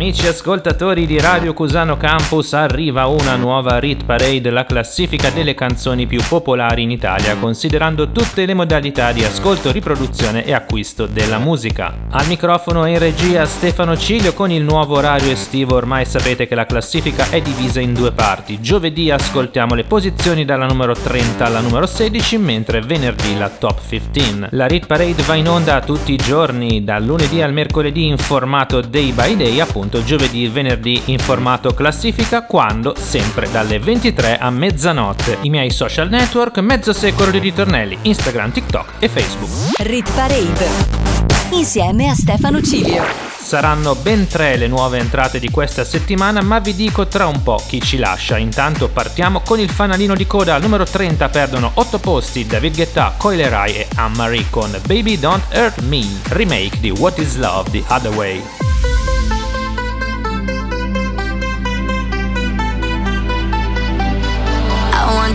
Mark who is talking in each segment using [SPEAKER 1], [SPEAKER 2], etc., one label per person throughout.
[SPEAKER 1] Amici ascoltatori di Radio Cusano Campus, arriva una nuova Rit Parade, la classifica delle canzoni più popolari in Italia, considerando tutte le modalità di ascolto, riproduzione e acquisto della musica. Al microfono e in regia Stefano Ciglio con il nuovo orario estivo, ormai sapete che la classifica è divisa in due parti. Giovedì ascoltiamo le posizioni dalla numero 30 alla numero 16, mentre venerdì la top 15. La Rit Parade va in onda tutti i giorni, dal lunedì al mercoledì in formato day by day, appunto appunto giovedì e venerdì in formato classifica quando sempre dalle 23 a mezzanotte. I miei social network mezzo secolo di ritornelli Instagram, TikTok e Facebook.
[SPEAKER 2] Rit Parade insieme a Stefano Cilio.
[SPEAKER 1] Saranno ben tre le nuove entrate di questa settimana, ma vi dico tra un po' chi ci lascia. Intanto partiamo con il fanalino di coda. Al numero 30 perdono 8 posti David Guetta, Coyle Rai e Anne-Marie con Baby Don't Hurt Me, remake di What Is Love the Other Way.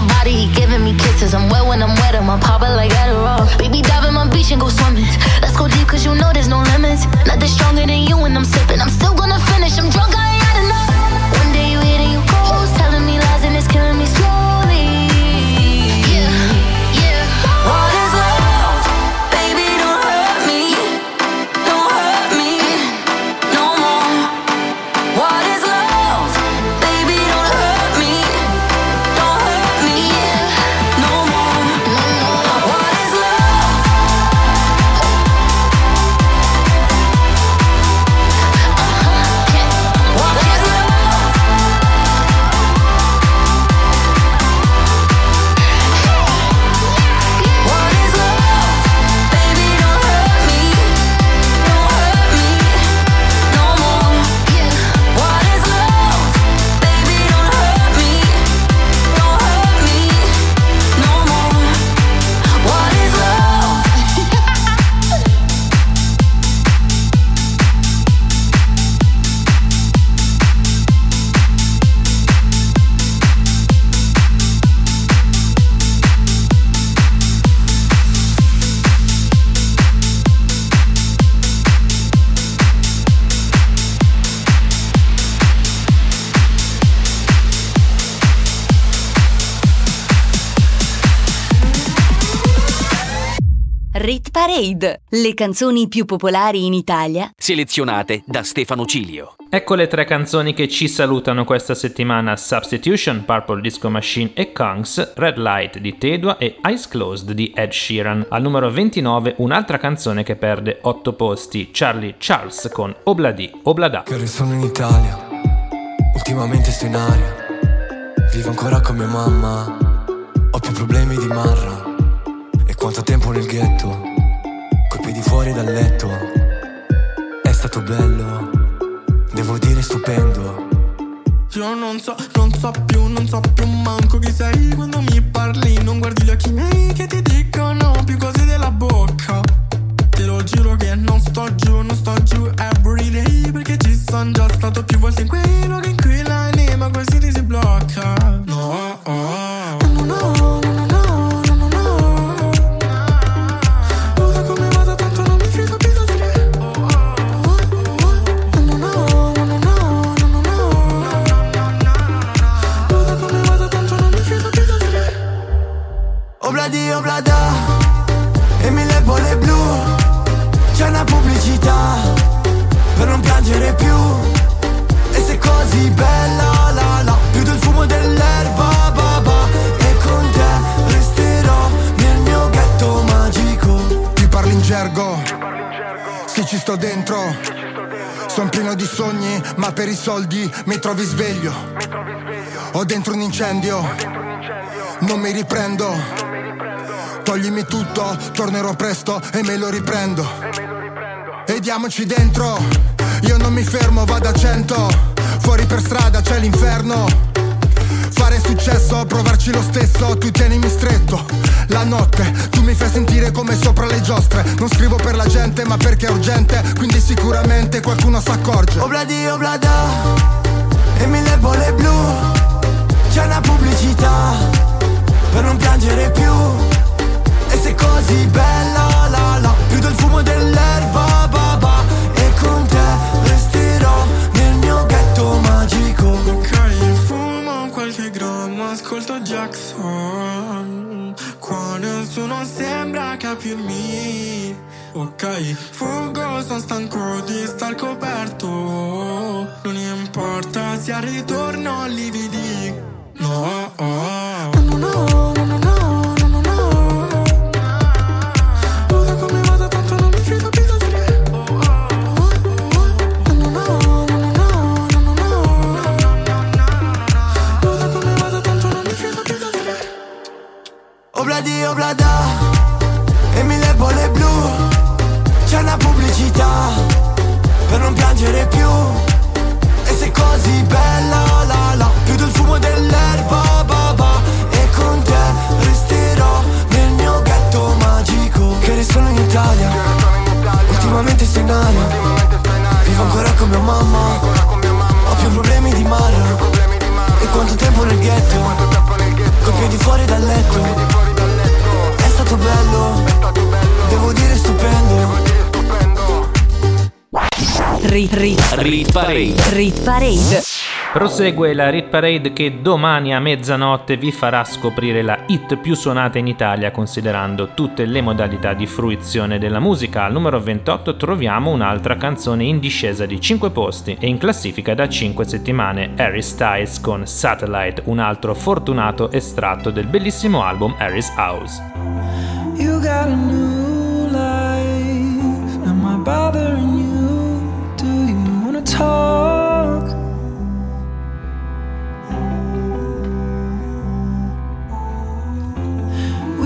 [SPEAKER 3] my body,
[SPEAKER 4] he giving me kisses. I'm wet when I'm wet, wetter, my papa like Adderall. Baby, dive in my beach and go swimming. Let's go deep, cause you know there's no limits. Nothing stronger than you when I'm sipping. I'm still gonna finish, I'm drunk, I
[SPEAKER 2] Parade, le canzoni più popolari in Italia,
[SPEAKER 5] selezionate da Stefano Cilio.
[SPEAKER 1] Ecco le tre canzoni che ci salutano questa settimana: Substitution, Purple Disco Machine e Kongs, Red Light di Tedua e Eyes Closed di Ed Sheeran. Al numero 29 un'altra canzone che perde 8 posti, Charlie Charles con Obladi Oblada.
[SPEAKER 6] Che sono in Italia, ultimamente sto in aria, vivo ancora con mia mamma, ho più problemi di Marra e quanto tempo nel ghetto piedi fuori dal letto. È stato bello, devo dire stupendo.
[SPEAKER 7] Io non so, non so più, non so più manco chi sei quando mi parli. Non guardi gli occhi miei che ti dicono più cose della bocca. Te lo giuro che non sto giù, non sto giù every day Perché ci sono già stato più volte in quei luoghi in cui l'anima così ti si blocca
[SPEAKER 8] di Oblada e mille bolle blu C'è una pubblicità per non piangere più E sei così bella la la Più del fumo dell'erba ba. E con te resterò nel mio ghetto magico
[SPEAKER 9] Ti parli in gergo, se ci sto dentro, Son pieno di sogni, ma per i soldi mi trovi sveglio. Ho dentro un incendio, non mi riprendo. Toglimi tutto, tornerò presto e me lo riprendo. E diamoci dentro, io non mi fermo, vado a cento. Fuori per strada c'è l'inferno. Fare successo, provarci lo stesso, tu tienimi stretto. La notte, tu mi fai sentire come sopra le giostre. Non scrivo per la gente, ma perché è urgente, quindi sicuramente qualcuno s'accorge.
[SPEAKER 8] Obladi, oblada, e mille bolle blu. C'è una pubblicità, per non piangere più. E sei così bella, la la, più del fumo dell'erba, ba ba. E con te resterò nel mio ghetto magico.
[SPEAKER 7] Ok, fumo qualche grammo, ascolto Jackson Qua nessuno sembra capirmi Ok, fuggo, sono stanco di star coperto Non importa se al ritorno lividi No, oh. no, no, no,
[SPEAKER 8] Obladi, oblada, e mille bolle blu. C'è una pubblicità, per non piangere più. E sei così bella, la la, più del fumo dell'erba, ba ba. E con te resterò nel mio ghetto magico. Che sono in Italia, ultimamente sto in aria. Vivo ancora con mia mamma, ho più problemi di mare. E quanto tempo nel ghetto, con piedi fuori dal letto. Stato bello, devo dire stupendo.
[SPEAKER 2] Rit, rit,
[SPEAKER 5] Rit Parade.
[SPEAKER 2] rit parade.
[SPEAKER 1] Prosegue la Rit Parade che domani a mezzanotte vi farà scoprire la hit più suonata in Italia considerando tutte le modalità di fruizione della musica. Al numero 28 troviamo un'altra canzone in discesa di 5 posti e in classifica da 5 settimane, Harry Styles con Satellite, un altro fortunato estratto del bellissimo album Harry's House.
[SPEAKER 7] You got a new life. Am I bothering you? Do you wanna talk?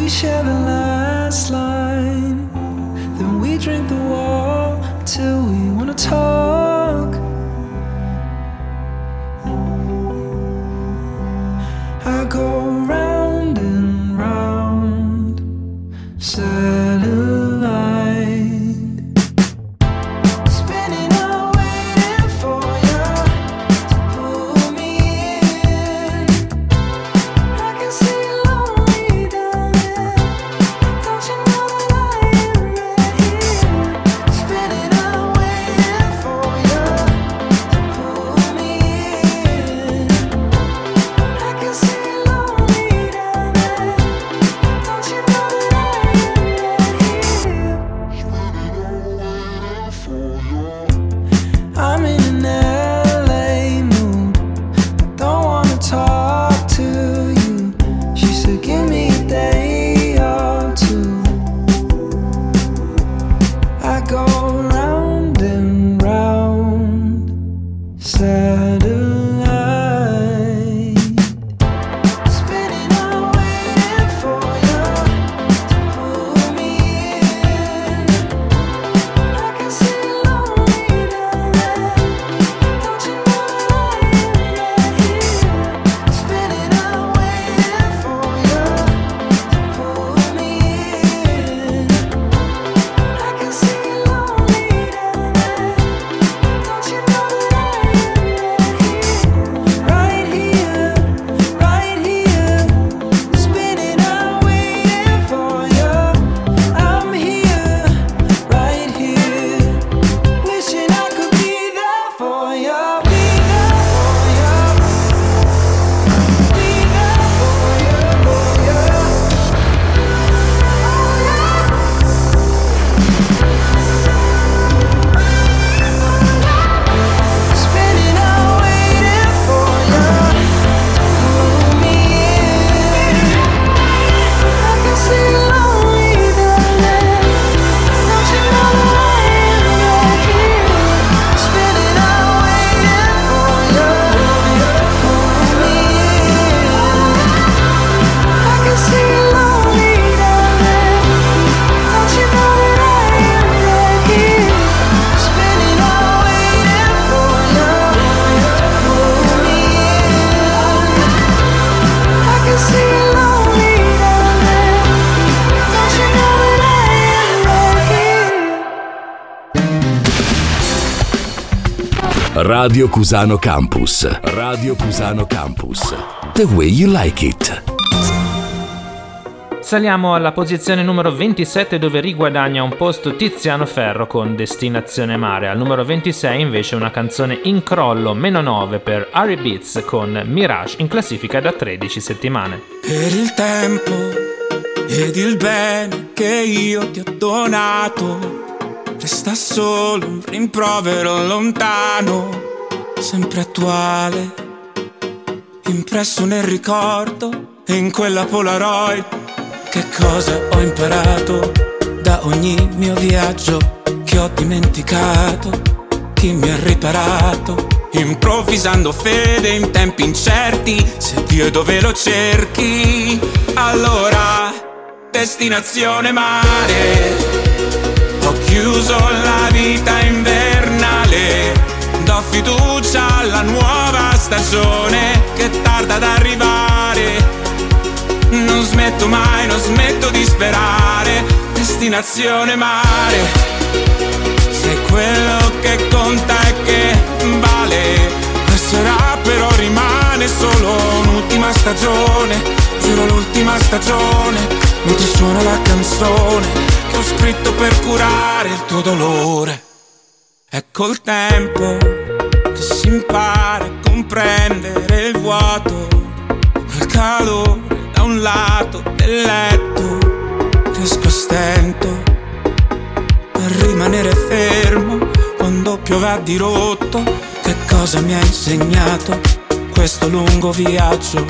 [SPEAKER 7] We share the last line. Then we drink the wall till we wanna talk.
[SPEAKER 10] Radio Cusano Campus. Radio Cusano Campus. The way you like it.
[SPEAKER 1] Saliamo alla posizione numero 27 dove riguadagna un posto Tiziano Ferro con Destinazione Mare. Al numero 26 invece una canzone in crollo meno 9 per Harry Beats con Mirage in classifica da 13 settimane.
[SPEAKER 11] Per il tempo ed il bene che io ti ho donato Resta solo un rimprovero lontano, sempre attuale, impresso nel ricordo e in quella Polaroid. Che cosa ho imparato da ogni mio viaggio che ho dimenticato? Chi mi ha riparato? Improvvisando fede in tempi incerti, se Dio è dove lo cerchi, allora destinazione mare ho chiuso la vita invernale, do fiducia alla nuova stagione che tarda ad arrivare. Non smetto mai, non smetto di sperare, destinazione mare. Sei quello che conta e che vale, passerà però rimane solo un'ultima stagione, giuro l'ultima stagione mentre suona la canzone che ho scritto per curare il tuo dolore. È col tempo che si impara a comprendere il vuoto, quel calore da un lato del letto, riesco a stento a rimanere fermo quando piove a dirotto. Che cosa mi ha insegnato questo lungo viaggio?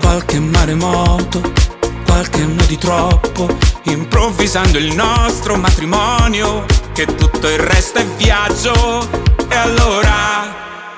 [SPEAKER 11] Qualche maremoto qualche anno di troppo, improvvisando il nostro matrimonio, che tutto il resto è viaggio. E allora,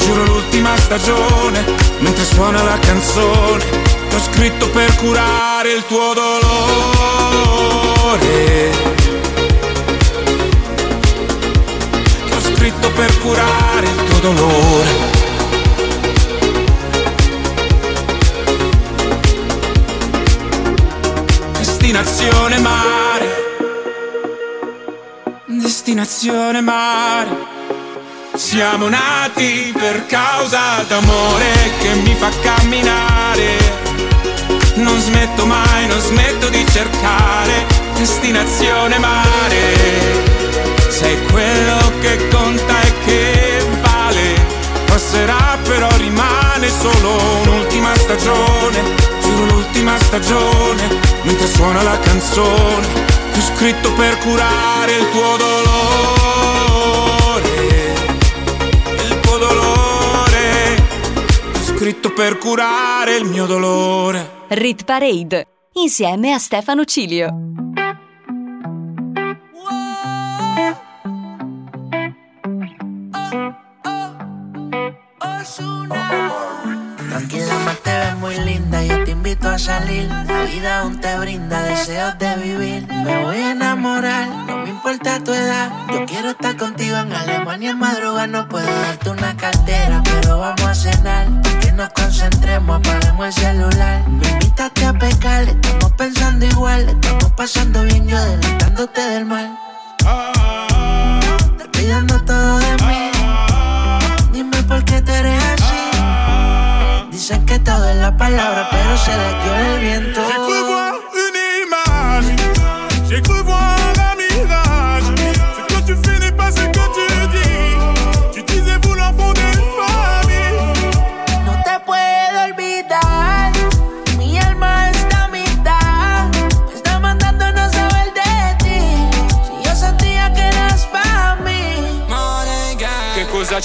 [SPEAKER 11] giuro l'ultima stagione, mentre suona la canzone, che ho scritto per curare il tuo dolore. Che ho scritto per curare il tuo dolore. Destinazione mare. Destinazione mare. Siamo nati per causa d'amore che mi fa camminare. Non smetto mai, non smetto di cercare. Destinazione mare. Sei quello che conta e che vale. Passerà però rimane solo un'ultima stagione giuro l'ultima stagione, mentre suona la canzone, ho scritto per curare il tuo dolore. Scritto per curare il mio dolore.
[SPEAKER 2] Rit Parade, insieme a Stefano Cilio.
[SPEAKER 12] A salir. La vida aún te brinda deseos de vivir. Me voy a enamorar, no me importa tu edad. Yo quiero estar contigo en Alemania en madrugada. No puedo darte una cartera, pero vamos a cenar. Que nos concentremos, apaguemos el celular. Me invitaste a pecar, estamos pensando igual. Estamos pasando bien, yo adelantándote del mal. Te pidiendo todo de mí. Dime por qué te eres. Dicen que todo es la palabra, pero se le dio el viento.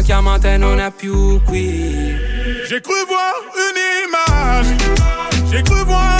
[SPEAKER 13] Una chiamata e non è più qui
[SPEAKER 14] J'ai cru voir une image. J'ai cru voir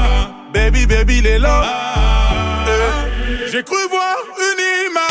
[SPEAKER 14] Baby, baby, les lots. Eh. J'ai cru voir une image.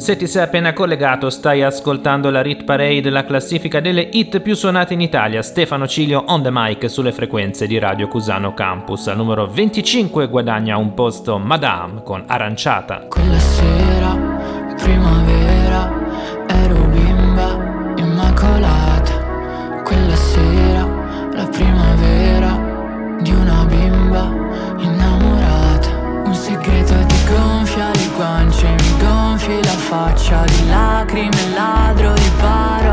[SPEAKER 1] Se ti sei appena collegato, stai ascoltando la Rit Parade, la classifica delle hit più suonate in Italia. Stefano Cilio on the mic sulle frequenze di Radio Cusano Campus. Al numero 25 guadagna un posto Madame con Aranciata.
[SPEAKER 15] Quella sera, primavera, faccia di lacrime, ladro di parole.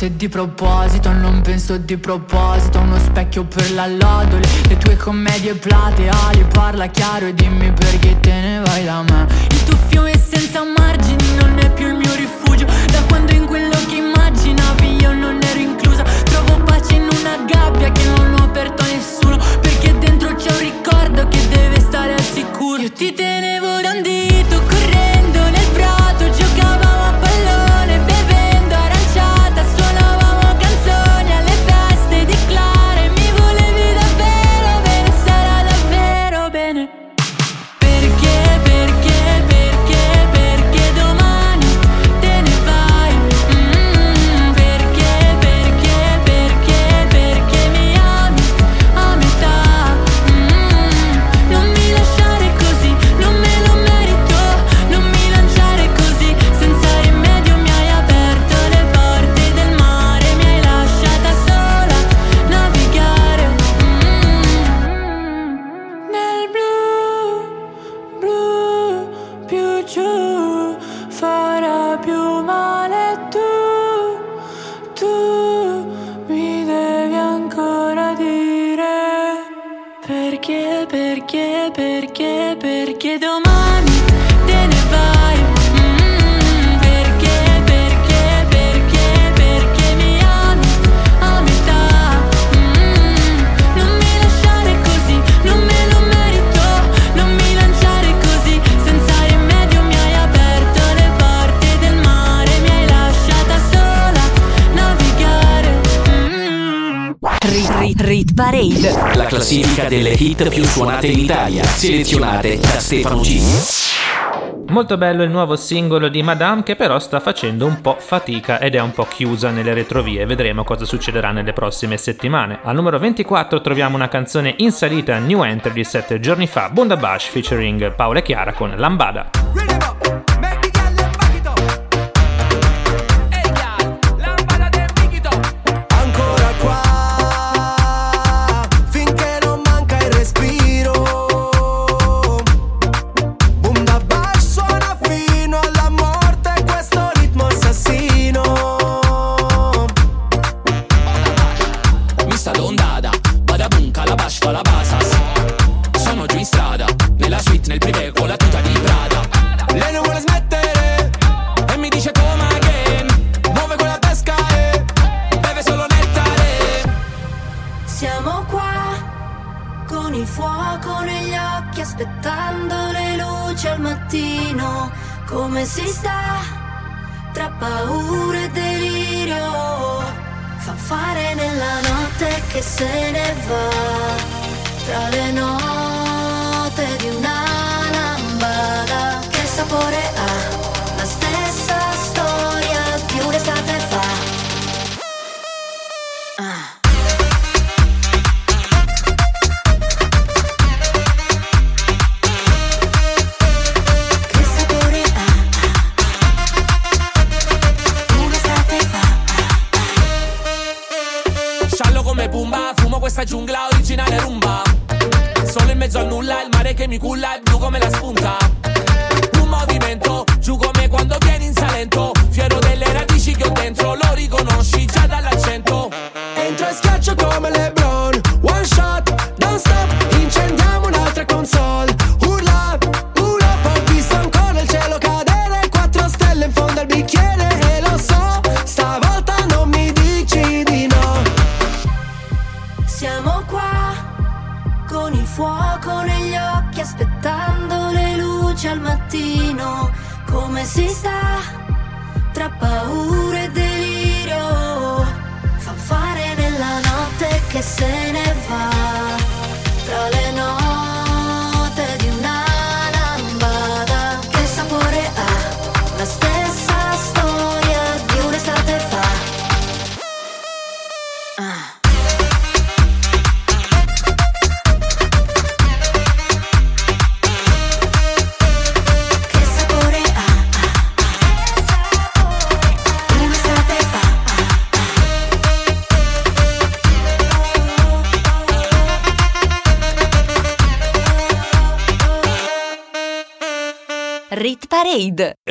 [SPEAKER 15] Se di proposito, non penso di proposito. Uno specchio per la lodole, le tue commedie plateali Parla chiaro e dimmi perché te ne vai da me. Il tuo fiume senza margini
[SPEAKER 5] delle hit più suonate in Italia, selezionate da Stefano G.
[SPEAKER 1] Molto bello il nuovo singolo di Madame che però sta facendo un po' fatica ed è un po' chiusa nelle retrovie. Vedremo cosa succederà nelle prossime settimane. Al numero 24 troviamo una canzone in salita New Entry di 7 giorni fa, Bundabash featuring Paola Chiara con Lambada.
[SPEAKER 16] Con
[SPEAKER 4] il fuoco negli occhi, aspettando le luci al mattino. Come si sta tra paura e delirio? Fa fare nella notte che se ne va. Tra le note di una lambada. Che sapore ha?
[SPEAKER 16] Mi culla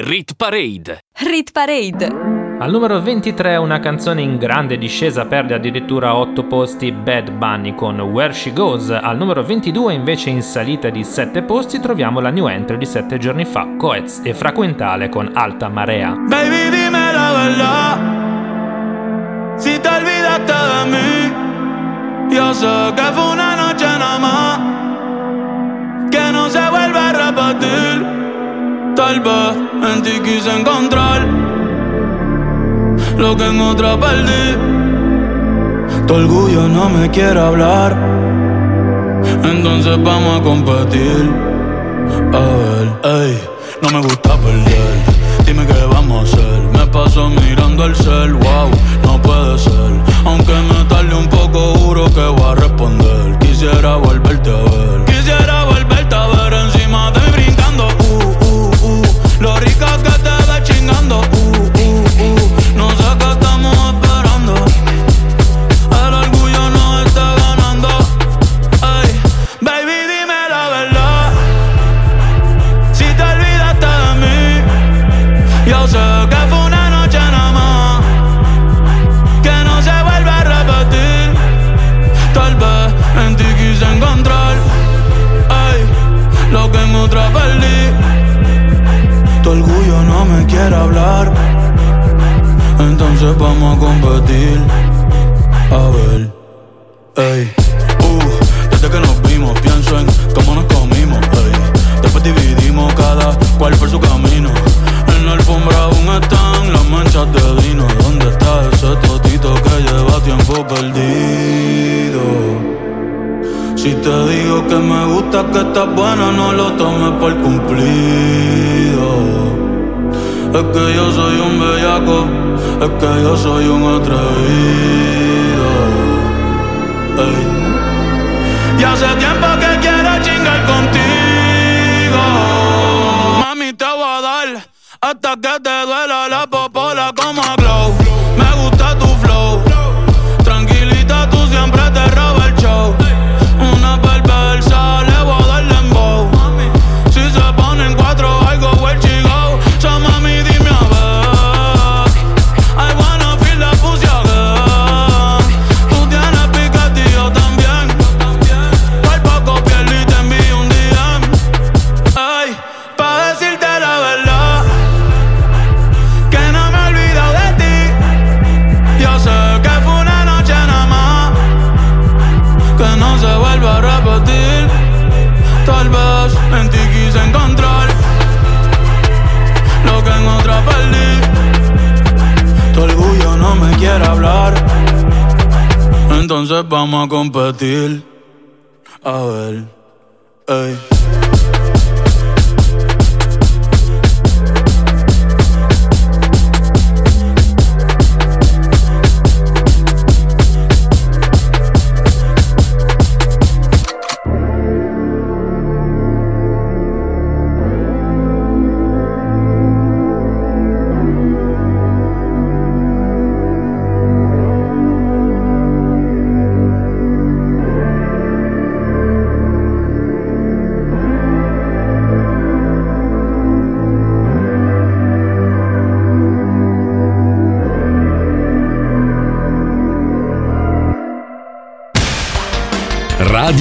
[SPEAKER 2] Rit Parade.
[SPEAKER 5] Rit Parade.
[SPEAKER 1] Al numero 23 una canzone in grande discesa perde addirittura 8 posti Bad Bunny con Where She Goes. Al numero 22 invece in salita di 7 posti troviamo la new entry di 7 giorni fa, Coez e Fraquentale con Alta Marea.
[SPEAKER 17] Baby, dime la verdad. Si te olvidaste de mí, yo sé que fue una noche nada más. Que no se vuelve a repetir. Tal vez en ti quise encontrar lo que en otra perdí. Tu orgullo no me quiere hablar. Entonces vamos a competir. A ver, ey, no me gusta perder. Dime qué vamos a hacer. Me paso mirando el cel, wow, no puede ser. Aunque me tarde un poco, juro que voy a responder. Quisiera volverte a ver.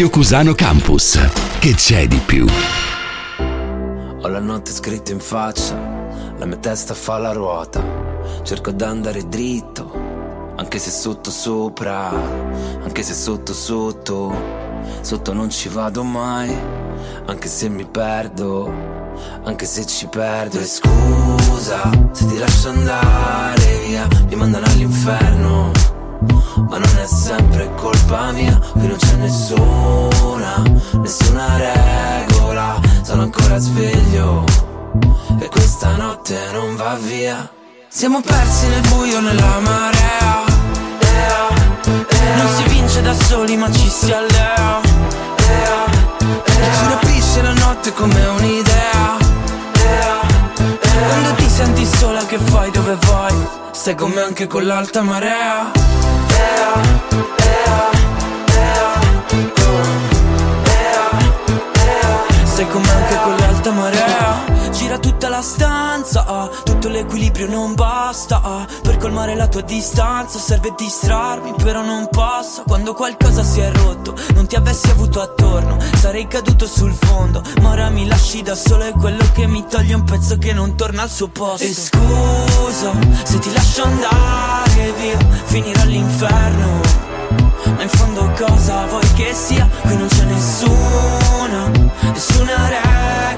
[SPEAKER 10] Radio Cusano Campus. Che c'è di più?
[SPEAKER 18] Ho la notte scritta in faccia, la mia testa fa la ruota. Cerco d'andare dritto, anche se sotto sopra, anche se sotto sotto. Sotto non ci vado mai, anche se mi perdo, anche se ci perdo. E scusa se ti lascio andare via, mi mandano all'inferno. Ma non è sempre colpa mia, qui non c'è nessuna, nessuna regola. Sono ancora sveglio e questa notte non va via. Siamo persi nel buio, nella marea. Non si vince da soli, ma ci si allea. Ci rapisce la notte come un'idea. Quando ti senti sola, che fai? Dove vai? Stai con me anche con l'alta marea. Sei come anche con l'alta marea Tutta la stanza ah, Tutto l'equilibrio non basta ah, Per colmare la tua distanza Serve distrarmi però non passa. Quando qualcosa si è rotto Non ti avessi avuto attorno Sarei caduto sul fondo. Ma ora mi lasci da solo È quello che mi toglie un pezzo che non torna al suo posto. E scusa se ti lascio andare via Finirò all'inferno. Ma in fondo cosa vuoi che sia? Qui non c'è nessuna, nessuna regola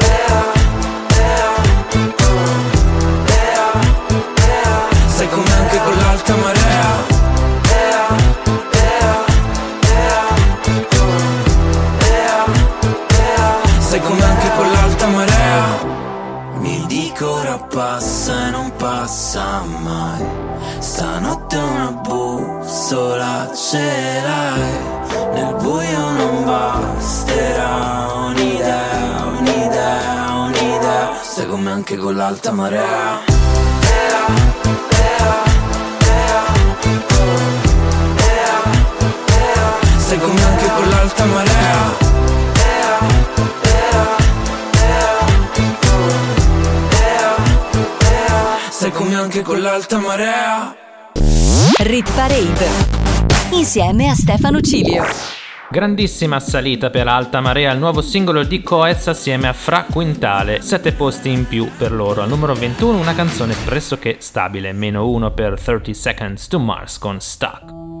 [SPEAKER 18] l'alta marea. Come anche con l'alta marea? Mi dico ora passa e non passa mai. Stanotte una bussola ce l'hai. Nel buio non basterà un'idea, un'idea, un'idea. Sei come anche con l'alta marea un'alta marea Ea, come anche con l'alta marea
[SPEAKER 2] Rit Parade Insieme a Stefano Cilio
[SPEAKER 1] Grandissima salita per Alta Marea, il nuovo singolo di Coez assieme a Fra Quintale, Sette posti in più per loro. Al numero 21 una canzone pressoché stabile, meno uno per 30 Seconds to Mars con Stuck.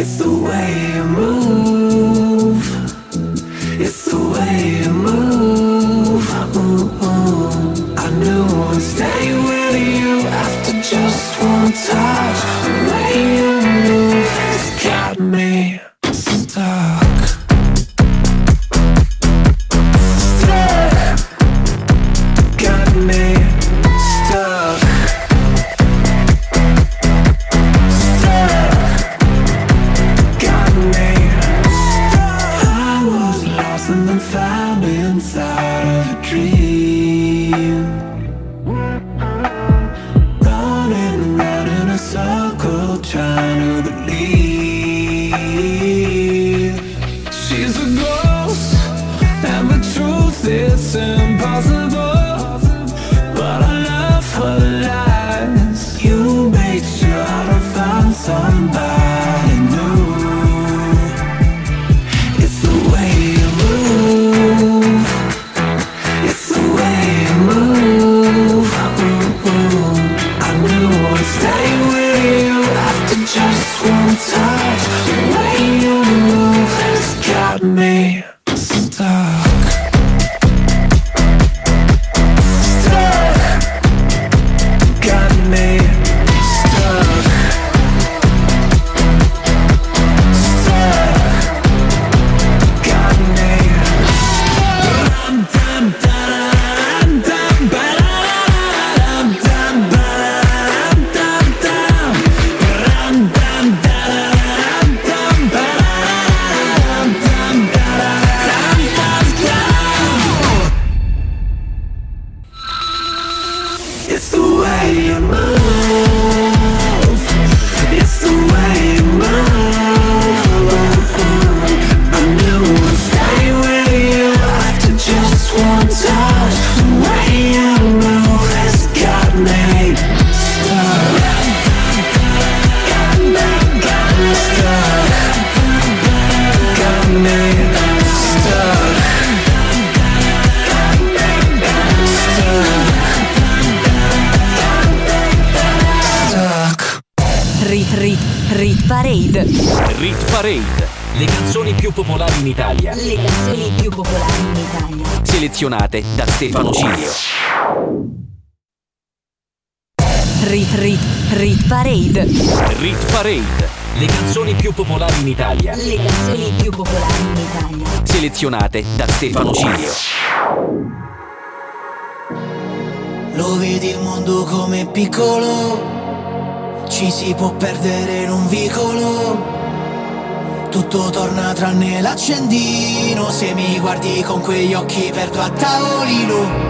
[SPEAKER 19] It's the way you move.
[SPEAKER 5] Selezionate da Stefano Cilio.
[SPEAKER 18] Lo vedi il mondo come piccolo, ci si può perdere in un vicolo. Tutto torna tranne l'accendino, se mi guardi con quegli occhi perdo a tavolino.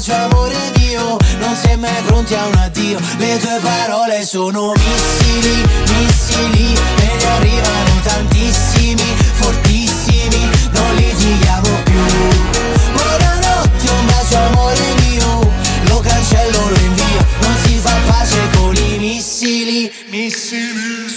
[SPEAKER 18] bacio amore mio Non sei mai pronti a un addio. Le tue parole sono missili, missili E ne arrivano tantissimi, fortissimi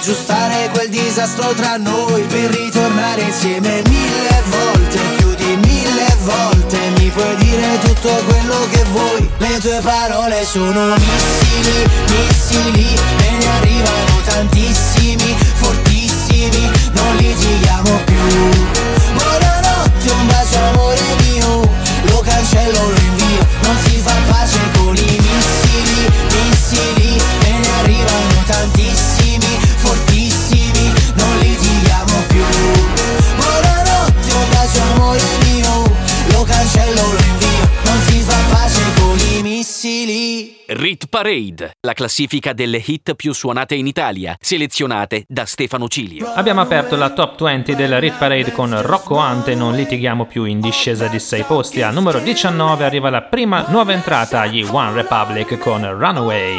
[SPEAKER 18] aggiustare quel disastro tra noi Per ritornare insieme mille volte Più di mille volte. Mi puoi dire tutto quello che vuoi Le tue parole sono missili, missili E ne arrivano tantissimi, fortissimi Non litighiamo più. Buonanotte, un bacio amore mio Lo cancello, lo invio Non si fa pace con i missili, missili
[SPEAKER 5] Rit Parade, la classifica delle hit più suonate in Italia, selezionate da Stefano Cilio.
[SPEAKER 8] Abbiamo aperto la top 20 della Rit Parade con Rocco Ante, non litighiamo più in discesa di 6 posti. Al numero 19 arriva la prima nuova entrata agli One Republic con Runaway.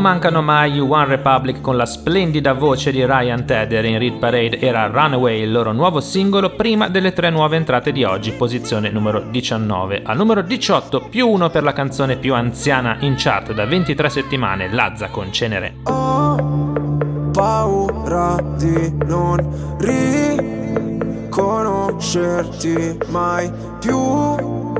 [SPEAKER 8] Mancano mai One Republic con la splendida voce di Ryan Tedder in Read Parade era Runaway, il loro nuovo singolo prima delle tre nuove entrate di oggi, posizione numero 19. Al numero 18 più uno per la canzone più anziana in chart da 23 settimane, Lazza con Cenere.
[SPEAKER 16] paura di non riconoscerti mai più.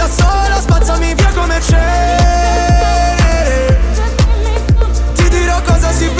[SPEAKER 16] da sola Spazzami via come cenere Ti dirò cosa si prova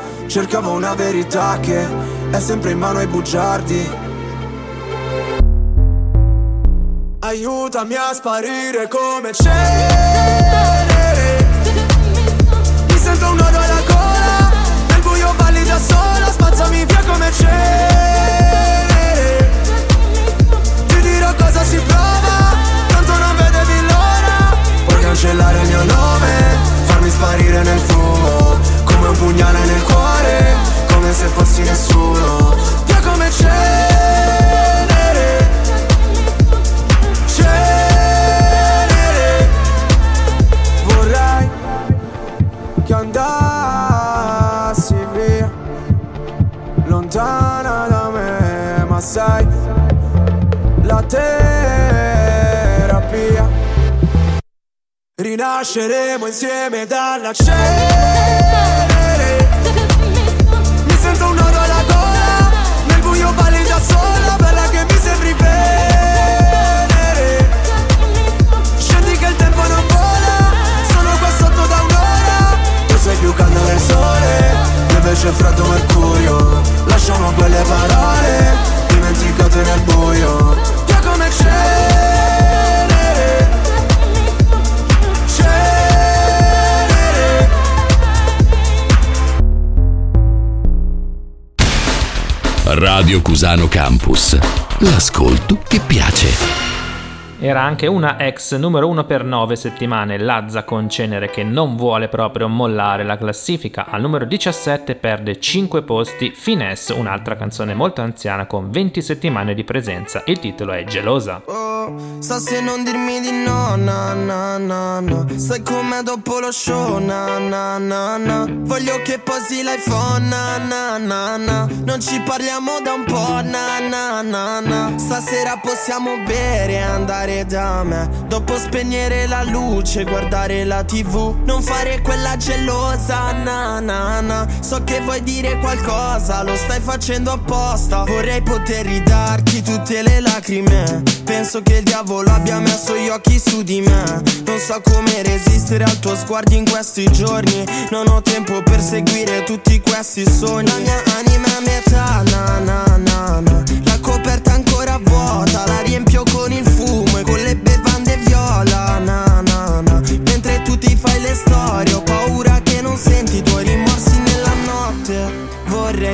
[SPEAKER 16] Cercavo una verità che è sempre in mano ai bugiardi. Aiutami a sparire come cenere Mi sento un nodo alla gola Nel buio balli da sola Spazzami via come cenere Ti dirò cosa si prova Tanto non vedevi l'ora. Puoi cancellare il mio nome Farmi sparire nel fumo. Come un pugnale nel cuore Come se fossi nessuno. Via come cenere. Cenere. Vorrei che andassi via Lontana da me Ma sai La terapia. Rinasceremo insieme dalla cenere sola Bella che mi sembri venere Scendi che il tempo non vola Sono qua sotto da un'ora. Tu sei più caldo del sole Io invece freddo mercurio Lasciamo quelle parole Dimenticate nel buio. Via come cenere
[SPEAKER 10] Radio Cusano Campus. L'ascolto che piace.
[SPEAKER 1] Era anche una ex numero 1 per 9 settimane, Lazza con Cenere che non vuole proprio mollare la classifica. Al numero 17 perde 5 posti Finesse, un'altra canzone molto anziana con 20 settimane di presenza. Il titolo è Gelosa.
[SPEAKER 20] Oh, sta se non dirmi di no, na na na na Sai com'è dopo lo show, na na na na Voglio che posi l'iPhone, na na na na Non ci parliamo da un po', na na na na Stasera possiamo bere e andare da me. Dopo spegnere la luce, guardare la tv Non fare quella gelosa, na na na. So che vuoi dire qualcosa, lo stai facendo apposta. Vorrei poter ridarti tutte le lacrime. Penso che il diavolo abbia messo gli occhi su di me. Non so come resistere al tuo sguardo in questi giorni. Non ho tempo per seguire tutti questi sogni. La mia anima è metà, na na na na. La coperta ancora vuota, la riempio con il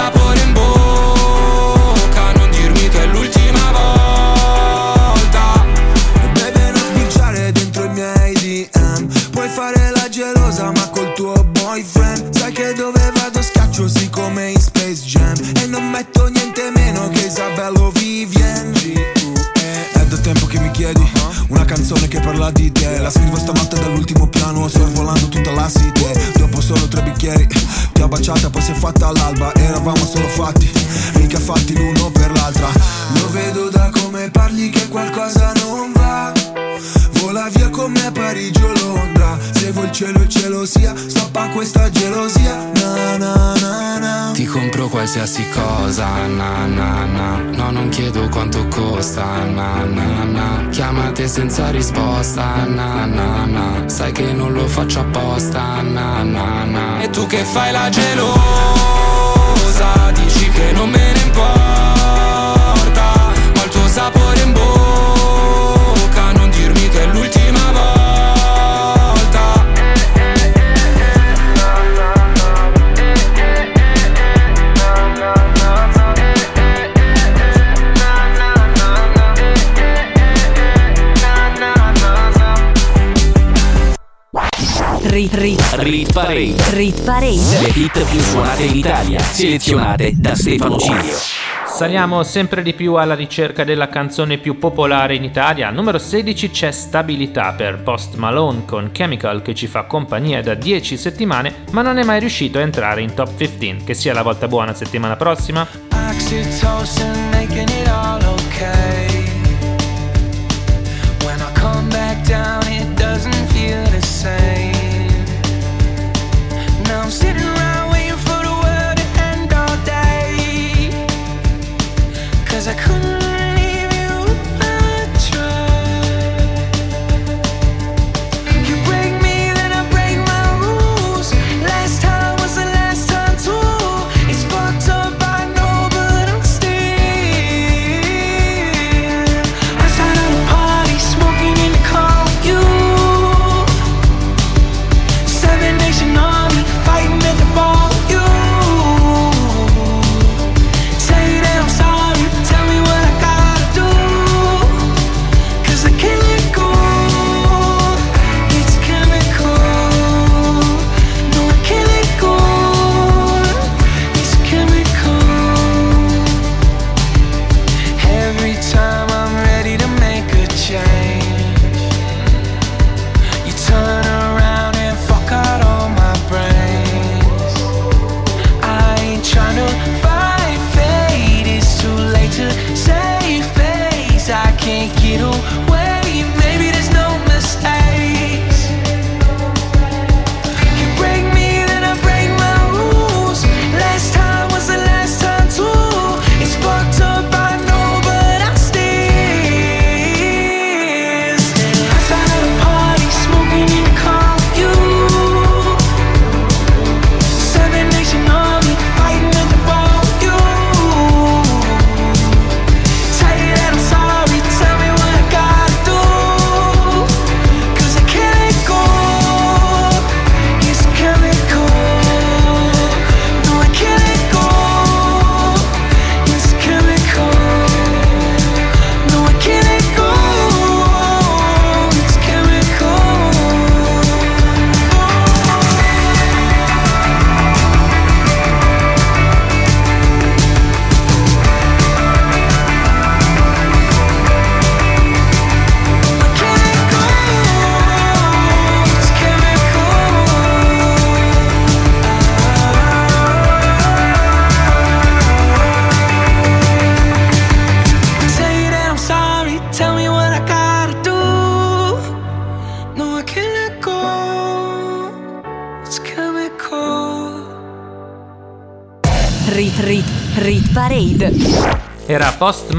[SPEAKER 13] sapore in bocca Non dirmi che è l'ultima volta.
[SPEAKER 16] Bebe non spicciare dentro i miei DM Puoi fare la gelosa ma col tuo boyfriend. Sai che dove vado schiaccio sì come in Space Jam. E non metto niente meno che Isabello Vivien do te tempo che mi chiedi Una canzone che parla di te. La scrivo stamattina dall'ultimo piano Sorvolando tutta la city solo tre bicchieri. Ti ho baciata poi si è fatta all'alba Eravamo solo fatti Mica fatti l'uno per l'altra. Lo vedo da come parli che qualcosa non va. Vola via con me a Parigi o Londra. Se vuoi il cielo il cielo sia. Stoppa questa gelosia. Na na
[SPEAKER 21] qualsiasi cosa, na na na. No, non chiedo quanto costa, na na na. Chiamate senza risposta, na na na. Sai che non lo faccio apposta, na na na. E tu che fai la gelosa Dici che non me ne importa Ma il tuo sapore in bocca
[SPEAKER 2] Rit Rit
[SPEAKER 5] Rit Parade.
[SPEAKER 2] Rit Parade.
[SPEAKER 5] Le hit più suonate in Italia, selezionate da Stefano Cilio.
[SPEAKER 1] Saliamo sempre di più alla ricerca della canzone più popolare in Italia. Al numero 16 c'è Stabilità per Post Malone con Chemical che ci fa compagnia da 10 settimane, ma non è mai riuscito a entrare in top 15. Che sia la volta buona settimana prossima.
[SPEAKER 19] Oxytocin making it all okay.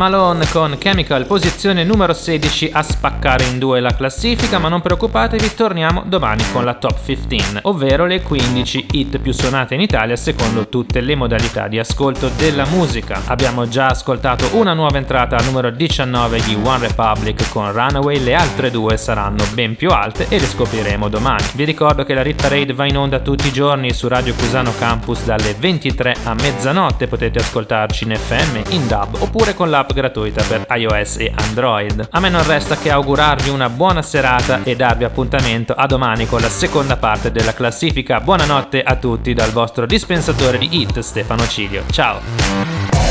[SPEAKER 1] Era Con Chemical, posizione numero 16 a spaccare in due la classifica, ma non preoccupatevi, torniamo domani con la top 15, ovvero le 15 hit più suonate in Italia secondo tutte le modalità di ascolto della musica. Abbiamo già ascoltato una nuova entrata al numero 19 di One Republic con Runaway, le altre due saranno ben più alte e le scopriremo domani. Vi ricordo che la Rit Parade va in onda tutti i giorni su Radio Cusano Campus dalle 23 a mezzanotte, potete ascoltarci in FM, in DAB oppure con l'app gratuita per iOS e Android. A me non resta che augurarvi una buona serata e darvi appuntamento a domani con la seconda parte della classifica. Buonanotte a tutti dal vostro dispensatore di hit Stefano Cilio. Ciao!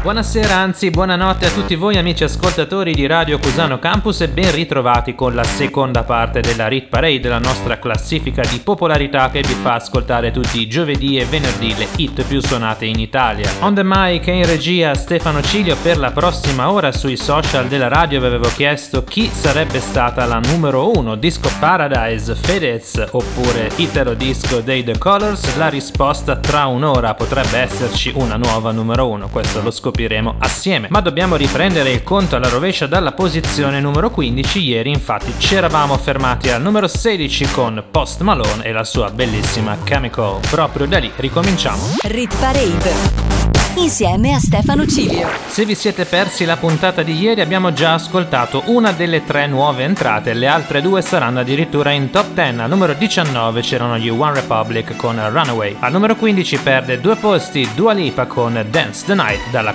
[SPEAKER 1] Buonasera, anzi buonanotte a tutti voi amici ascoltatori di Radio Cusano Campus e ben ritrovati con la seconda parte della Rit Parade, la nostra classifica di popolarità che vi fa ascoltare tutti i giovedì e venerdì le hit più suonate in Italia. On the mic e in regia Stefano Ciglio per la prossima ora sui social della radio vi avevo chiesto chi sarebbe stata la numero uno, Disco Paradise, Fedez oppure Italo Disco dei The Colors, la risposta tra un'ora potrebbe esserci una nuova numero uno, questo lo scopriremo assieme. Ma dobbiamo riprendere il conto alla rovescia dalla posizione numero 15. Ieri, infatti, ci eravamo fermati al numero 16 con Post Malone e la sua bellissima Chemical. Proprio da lì ricominciamo.
[SPEAKER 2] Rit Parade. Insieme a Stefano Cilio.
[SPEAKER 1] Se vi siete persi la puntata di ieri abbiamo già ascoltato una delle tre nuove entrate, le altre due saranno addirittura in top 10. Al numero 19 c'erano gli One Republic con Runaway. Al numero 15 perde due posti Dua Lipa con Dance the Night dalla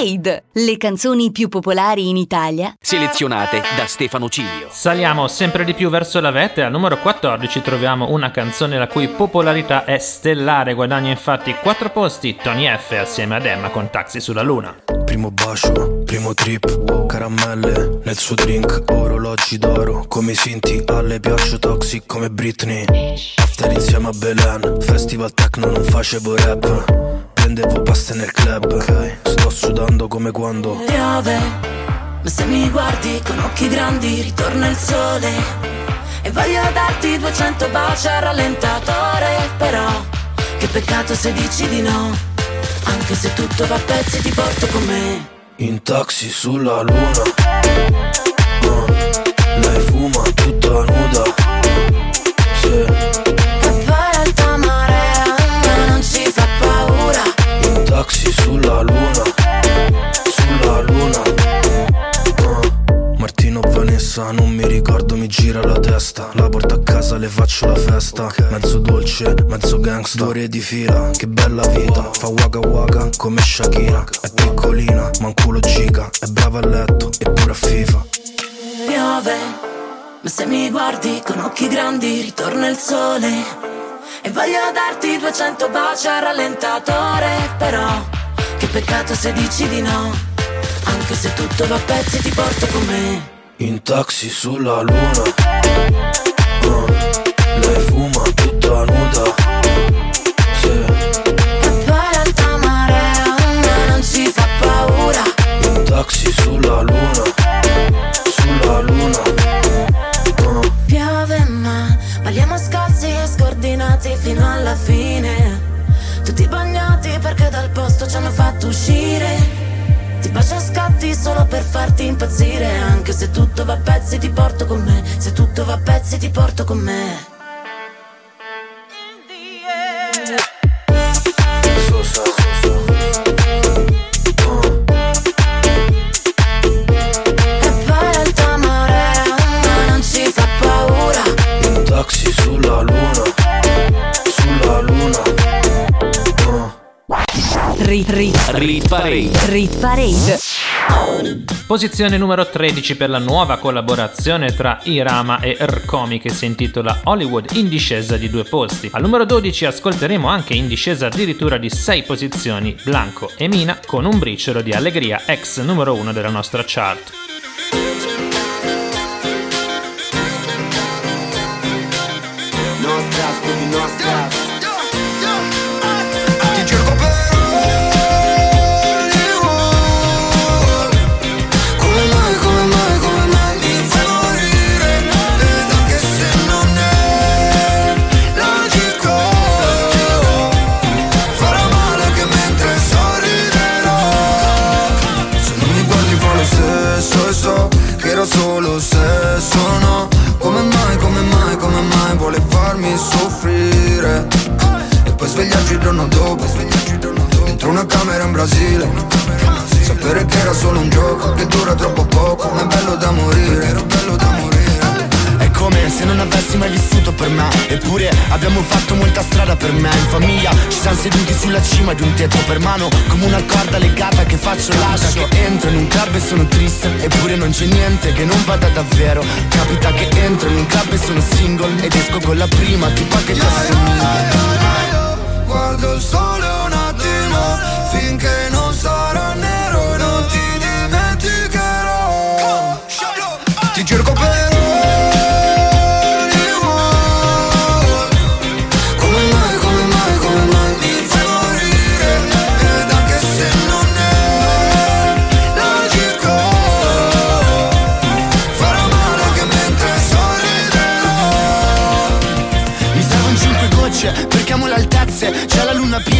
[SPEAKER 2] Parade. Le canzoni più popolari in Italia.
[SPEAKER 5] Selezionate da Stefano Ciglio.
[SPEAKER 1] Saliamo sempre di più verso la vetta e al numero 14 troviamo una canzone la cui popolarità è stellare, guadagna infatti 4 posti Tony F assieme ad Emma con Taxi sulla Luna.
[SPEAKER 16] Primo bacio, primo trip, caramelle nel suo drink, orologi d'oro, come i Sinti, alle piaccio toxic come Britney. After insieme a Belen, festival techno non facevo rap, prendevo paste nel club.
[SPEAKER 22] Sto sudando come quando.
[SPEAKER 4] Piove, ma se mi guardi con occhi grandi ritorna il sole. E voglio darti 200 baci al rallentatore Però, che peccato se dici di no. Anche se tutto va a pezzi ti porto con me.
[SPEAKER 22] In taxi sulla luna Ah, Lei fuma tutta nuda taxi sulla luna Sulla luna. Ah, Martino Vanessa non mi ricordo mi gira la testa. La porto a casa le faccio la festa. Mezzo dolce, mezzo gangsta. Due ore di fila, che bella vita. Fa waka waka come Shakira È piccolina, ma un culo giga È brava a letto, eppure a FIFA.
[SPEAKER 4] Piove, ma se mi guardi con occhi grandi ritorna il sole E voglio darti 200 baci al rallentatore Però, che peccato se dici di no. Anche se tutto va a pezzi ti porto con me.
[SPEAKER 22] In taxi sulla luna. Ah, Lei fuma tutta nuda. Sì.
[SPEAKER 4] E poi l'alta marea ma non ci fa paura.
[SPEAKER 22] In taxi sulla luna. Sulla luna
[SPEAKER 4] scordinati fino alla fine. Tutti bagnati perché dal posto ci hanno fatto uscire. Ti bacio a scatti solo per farti impazzire. Anche se tutto va a pezzi ti porto con me. Se tutto va a pezzi ti porto con me. E poi l'alta ma non ci fa paura.
[SPEAKER 22] Taxi sulla luna
[SPEAKER 2] Rit, rit,
[SPEAKER 5] Rit Parade.
[SPEAKER 2] rit parade.
[SPEAKER 1] Posizione numero 13 per la nuova collaborazione tra Irama e Rkomi che si intitola Hollywood in discesa di due posti. Al numero 12 ascolteremo anche in discesa addirittura di 6 posizioni Blanco e Mina con un briciolo di allegria ex numero 1 della nostra chart.
[SPEAKER 23] Giorno dopo. Dentro una camera in Brasile. Sapere che era solo un gioco Che dura troppo poco Ma è bello da morire. Era bello da morire
[SPEAKER 24] È come se non avessi mai vissuto per me. Eppure abbiamo fatto molta strada per me. In famiglia ci siamo seduti sulla cima di un tetto per mano Come una corda legata che faccio lascio. Entro in un club e sono triste Eppure non c'è niente che non vada davvero. Capita che entro in un club e sono single Ed esco con la prima tipa che ti assomiglia
[SPEAKER 23] Guardo il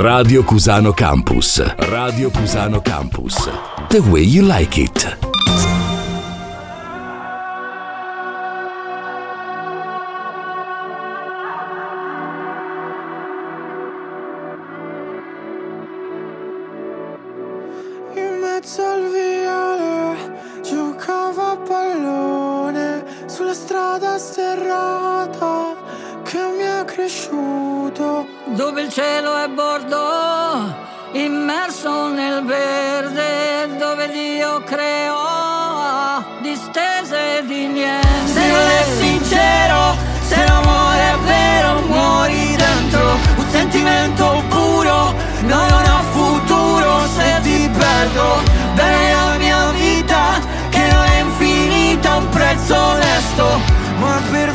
[SPEAKER 10] Radio Cusano Campus. Radio Cusano Campus. The way you like it.
[SPEAKER 25] In mezzo al viale giocavo a pallone sulla strada sterrata che mi è cresciuto.
[SPEAKER 26] Dove il cielo è bordo, immerso nel verde, dove Dio creò distese di niente.
[SPEAKER 18] Se non è sincero, se l'amore è vero, muori dentro un sentimento puro. No, non ho futuro se ti perdo. Bene la mia vita, che non è infinita, un prezzo onesto. Ma per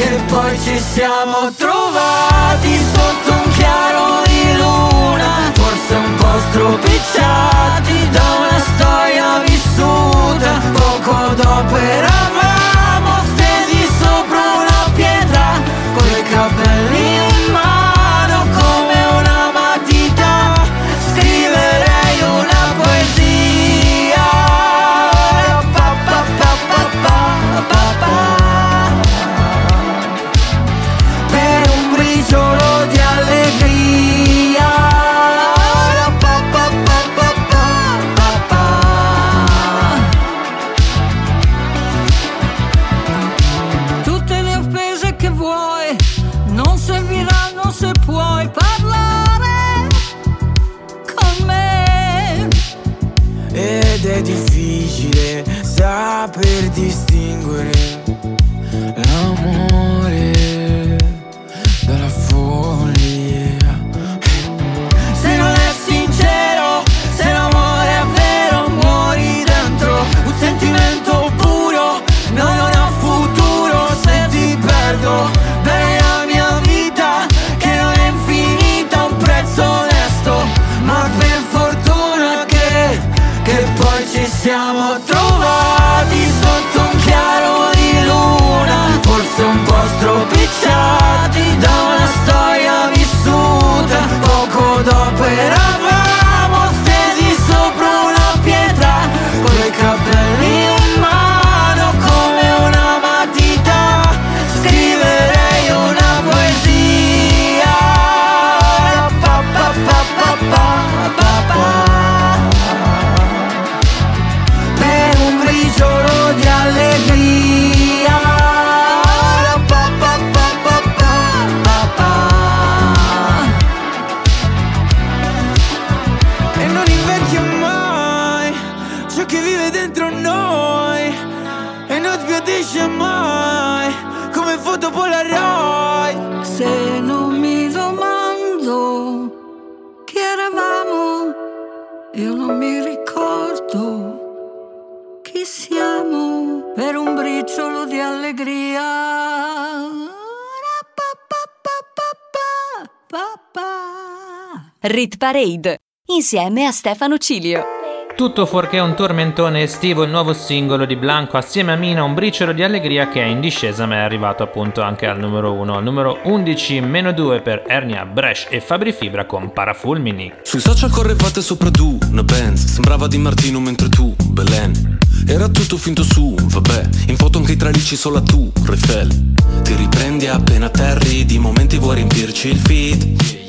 [SPEAKER 18] che poi ci siamo trovati sotto un chiaro di luna Forse un po' stropicciati da una storia vissuta. Poco dopo eravamo stesi sopra una pietra Con capelli
[SPEAKER 2] Rit Parade insieme a Stefano Cilio.
[SPEAKER 1] Tutto fuorché un tormentone estivo, il nuovo singolo di Blanco assieme a Mina, un briciolo di allegria che è in discesa ma è arrivato appunto anche al numero 1. Al numero 11, meno 2 per Ernia, Bresh e Fabri Fibra con Parafulmini.
[SPEAKER 27] Sui social correvate sopra tu, una Benz Sembrava Di Martino mentre tu, Belen Era tutto finto su, vabbè In foto anche i tralicci solo tu, Refel Ti riprendi appena atterri Di momenti vuoi riempirci il feed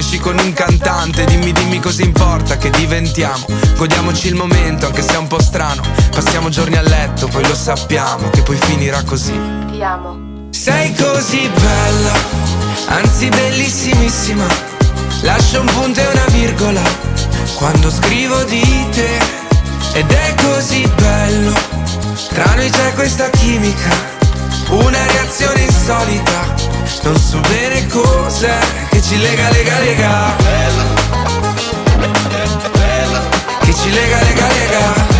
[SPEAKER 11] esci con un cantante Dimmi, dimmi cosa importa che diventiamo Godiamoci il momento anche se è un po' strano Passiamo giorni a letto, poi lo sappiamo Che poi finirà così
[SPEAKER 28] Ti amo.
[SPEAKER 11] Sei così bella, anzi bellissimissima. Lascio un punto e una virgola quando scrivo di te. Ed è così bello, tra noi c'è questa chimica, una reazione insolita. Non so bene cos'è che ci lega, lega, lega. Che ci lega, lega, lega.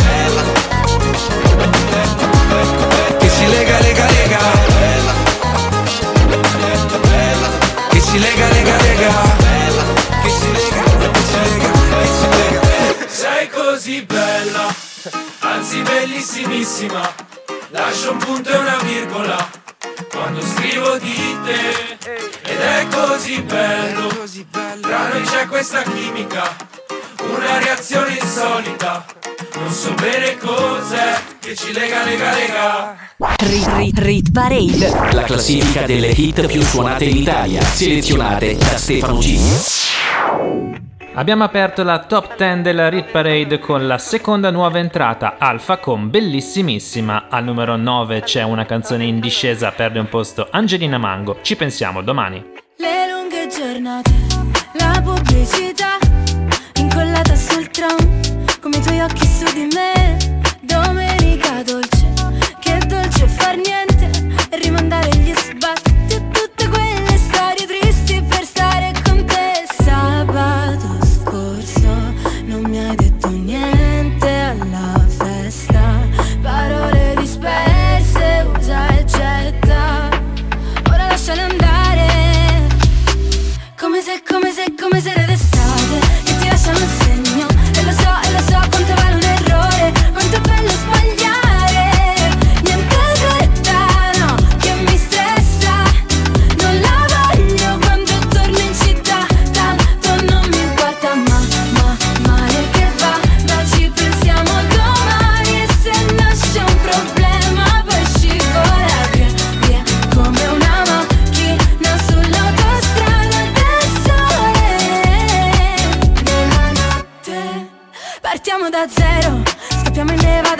[SPEAKER 29] così bella, anzi bellissimissima. Lascio un punto e una virgola quando scrivo di te. Ed è così bello, tra noi c'è questa chimica, una reazione insolita. Non so bene cos'è che ci lega, lega, lega.
[SPEAKER 2] Rit, rit, rit Parade,
[SPEAKER 5] la classifica delle hit più suonate in Italia, selezionate da Stefano G.
[SPEAKER 1] Abbiamo aperto la top 10 della Rit Parade con la seconda nuova entrata, Alfa con Bellissimissima. Al numero 9 c'è una canzone in discesa, perde un posto Angelina Mango. Ci pensiamo domani.
[SPEAKER 30] Le lunghe giornate, la pubblicità, incollata sul tram, come i tuoi occhi su di me. Domenica dolce, che dolce far niente, rimandare gli sbatti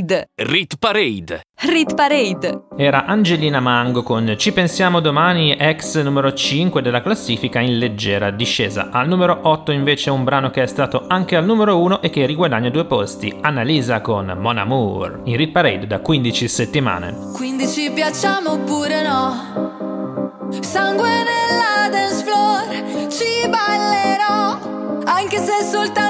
[SPEAKER 2] Parade!
[SPEAKER 5] Rit Parade!
[SPEAKER 2] Rit Parade!
[SPEAKER 1] Era Angelina Mango con Ci pensiamo domani, ex numero 5 della classifica in leggera discesa. Al numero 8 invece un brano che è stato anche al numero 1 e che riguadagna due posti, Annalisa con Mon Amour, in Rit Parade da 15 settimane.
[SPEAKER 30] Quindi ci piacciamo oppure no? Sangue nella dance floor, ci ballerò, anche se soltanto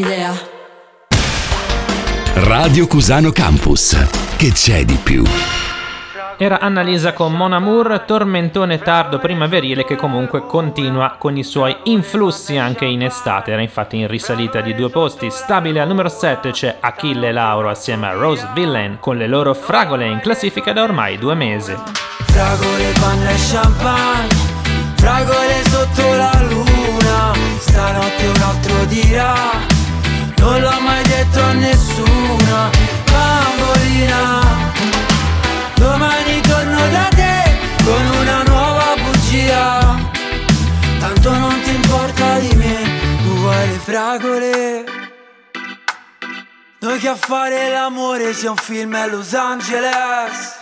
[SPEAKER 30] Un'idea
[SPEAKER 10] Radio Cusano Campus. Che c'è di più?
[SPEAKER 1] Era Annalisa con Mon Amour, tormentone tardo primaverile che comunque continua con i suoi influssi anche in estate. Era infatti in risalita di due posti. Stabile al numero 7 c'è Achille Lauro assieme a Rose Villain con le loro fragole in classifica da ormai due mesi.
[SPEAKER 18] Fragole, panna e champagne Fragole sotto la luna Stanotte un altro dirà Non l'ho mai detto a nessuna Bambolina. Domani torno da te Con una nuova bugia. Tanto non ti importa di me Tu vuoi le fragole. Noi che a fare l'amore sia un film a Los Angeles.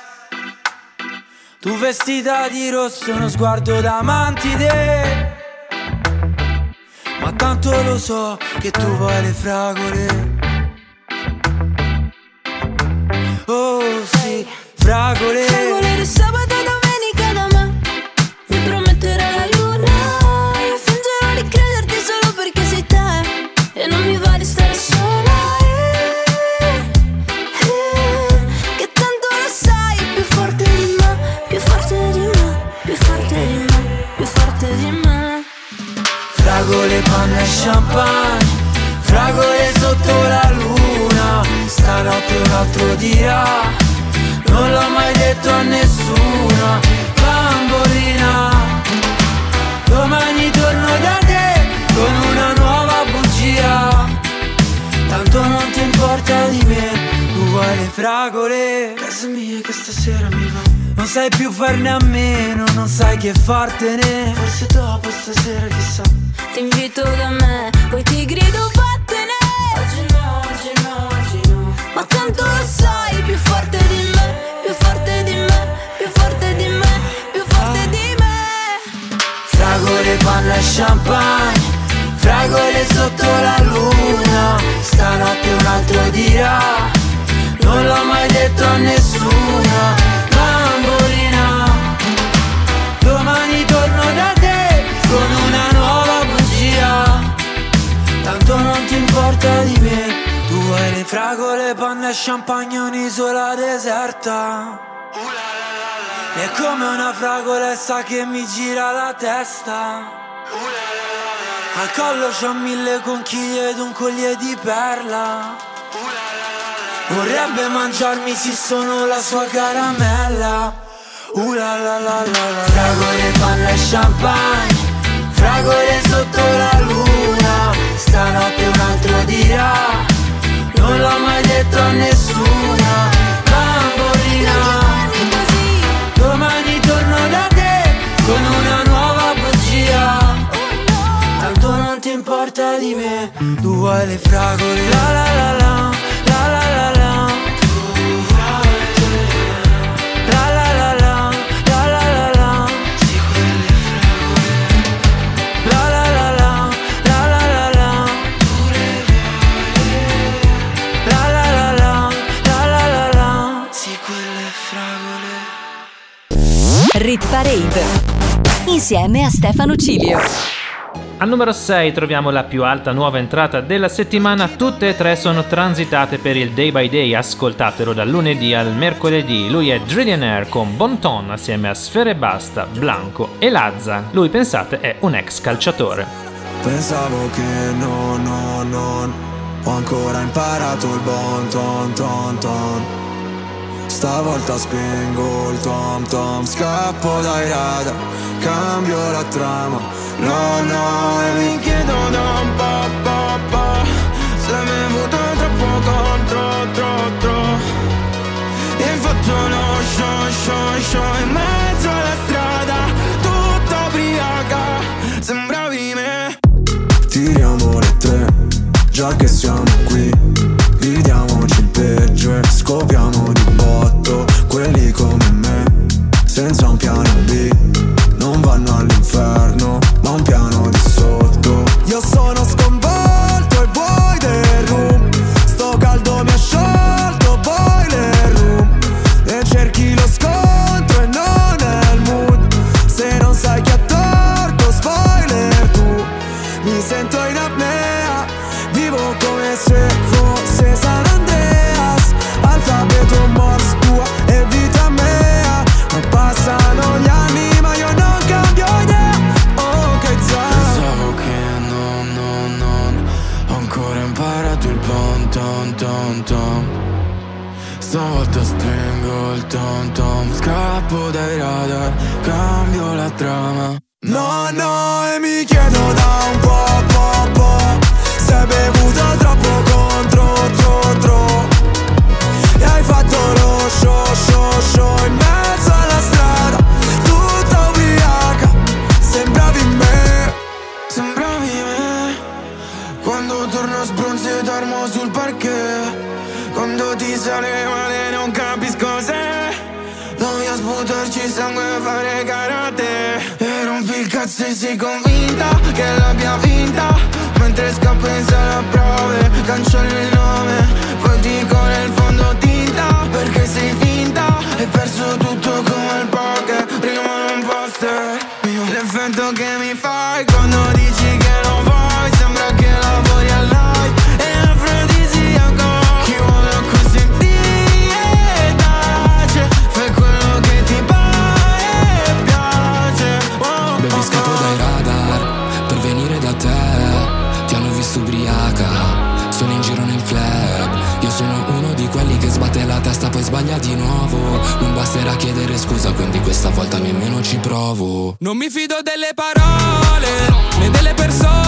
[SPEAKER 18] Tu vestita di rosso, uno sguardo da mantide Ma tanto lo so che tu vuoi le fragole. Oh sì, fragole.
[SPEAKER 30] Fragole di sabato
[SPEAKER 18] Fragole, panna e champagne Fragole sotto la luna. Stanotte un altro dirà Non l'ho mai detto a nessuna Bambolina. Domani torno da te Con una nuova bugia. Tanto non ti importa di me vuoi le fragole. Casa mia che stasera mi va. Non sai più farne a meno Non sai che fartene. Forse dopo stasera chissà.
[SPEAKER 30] Ti invito da me Poi ti grido vattene!
[SPEAKER 18] Oggi no, oggi no, oggi no.
[SPEAKER 30] Ma tanto lo sai Più forte di me Più forte di me Più forte di me Più forte di me.
[SPEAKER 18] Fragole, panna e champagne Fragole sotto la luna. Stanotte un altro dirà Non l'ho mai detto a nessuna Bambolina Domani torno da te Con una nuova bugia. Tanto non ti importa di me. Tu vuoi le fragole, panna e champagne Un'isola deserta. È come una fragolessa che mi gira la testa. Al collo c'ho mille conchiglie ed un collier di perla Vorrebbe mangiarmi se sono la sua caramella. Uh la la la la la. Fragole, panna e champagne Fragole sotto la luna. Stanotte un altro dirà Non l'ho mai detto a nessuna. Bambolina Domani torno da te Con una nuova bugia.
[SPEAKER 8] Tanto non ti importa di me Tu vuoi le fragole La la la la.
[SPEAKER 2] Insieme a Stefano Cilio.
[SPEAKER 1] Al numero 6 troviamo la più alta nuova entrata della settimana, tutte e tre sono transitate per il Day by Day, ascoltatelo dal lunedì al mercoledì. Lui è Drillionaire con Bonton assieme a Sfere Basta, Blanco e Lazza. Lui pensate è un ex calciatore.
[SPEAKER 16] Pensavo che no, no, non ho ancora imparato il bon ton ton ton Stavolta spengo il tom tom Scappo dai radar, cambio la trama. No, no, e mi chiedo da un po', po', po' Se mi è avuto troppo contro, tro, tro. E faccio lo show, show, show In mezzo alla strada, tutta ubriaca Sembravi me Tiriamo le tre, già che siamo qui Dividiamoci il peggio e scopriamo Quelli come me, senza un piano B. Non vanno all'inferno, ma un piano di sotto. Io sono rompi il cazzo e sei convinta che l'abbia vinta Mentre scappo in sala prove Cancello il
[SPEAKER 21] scusa quindi questa volta nemmeno ci provo.
[SPEAKER 11] Non mi fido delle parole né delle persone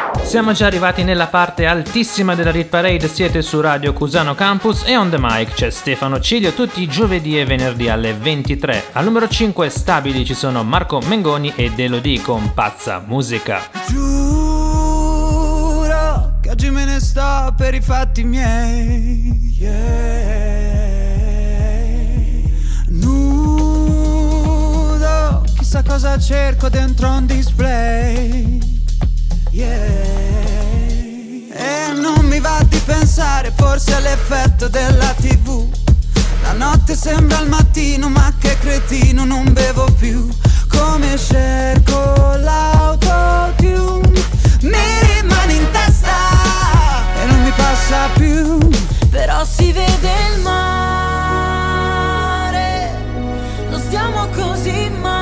[SPEAKER 1] Siamo già arrivati nella parte altissima della Rit Parade, siete su Radio Cusano Campus e on the mic c'è Stefano Ciglio tutti i giovedì e venerdì alle 23. Al numero 5 stabili ci sono Marco Mengoni e Delodì con Pazza Musica.
[SPEAKER 4] Giuro che oggi me ne sto per i fatti miei. Yeah. Nudo, chissà cosa cerco dentro un display. Yeah. Non mi va di pensare, forse è l'effetto della tv. La notte sembra il mattino, ma che cretino, non bevo più. Come cerco l'autotune, mi rimane in testa e non mi passa più.
[SPEAKER 31] Però si vede il mare, non stiamo così male.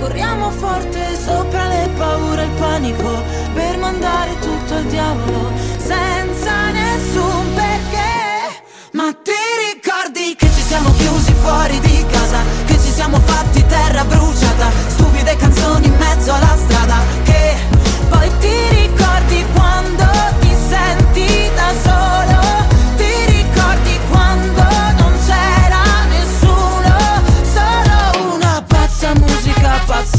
[SPEAKER 31] Corriamo forte sopra le paure e il panico per mandare tutto al diavolo senza nessun perché.
[SPEAKER 4] Ma ti ricordi che ci siamo chiusi fuori di casa? Che ci siamo fatti terra bruciata? Stupide canzoni in mezzo alla strada. Che
[SPEAKER 31] Poi ti ricordi quando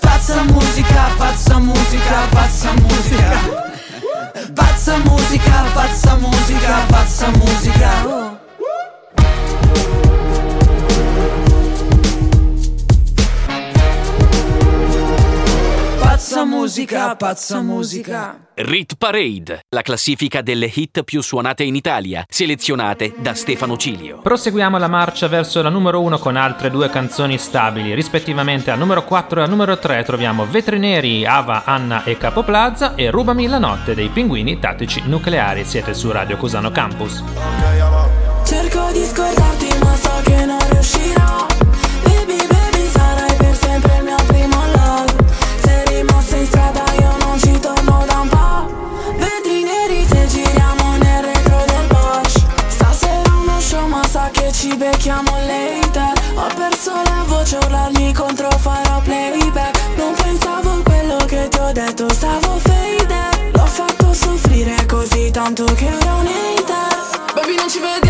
[SPEAKER 4] pazza musica, pazza musica. Pazza musica, pazza musica, pazza musica. Pazza musica, pazza musica.
[SPEAKER 5] Rit Parade, la classifica delle hit più suonate in Italia, selezionate da Stefano Cilio.
[SPEAKER 1] Proseguiamo la marcia verso la numero 1 con altre due canzoni stabili, rispettivamente al numero 4 e al numero 3 troviamo Vetri Neri, Ava, Anna e Capoplaza e Rubami la notte dei pinguini tattici nucleari. Siete su Radio Cusano Campus.
[SPEAKER 31] Cerco di scordarti ci becchiamo later. Ho perso la voce urlarmi contro farò playback. Non pensavo a quello che ti ho detto stavo faded L'ho fatto soffrire così tanto che ora un hater. Baby non ci vediamo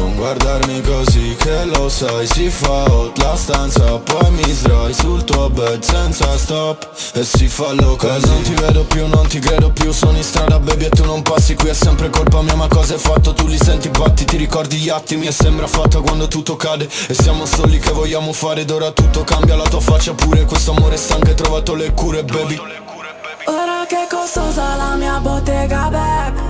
[SPEAKER 32] Non guardarmi così che lo sai Si fa hot la stanza Poi mi sdrai sul tuo bed senza stop. E si fa loca E non ti vedo più, non ti credo più Sono in strada baby e tu non passi Qui è sempre colpa mia ma cosa hai fatto? Tu li senti batti, ti ricordi gli attimi E sembra fatta quando tutto cade. E siamo soli che vogliamo fare Ed ora tutto cambia la tua faccia pure Questo amore stanco hai trovato le cure baby.
[SPEAKER 30] Ora che costosa la mia bottega back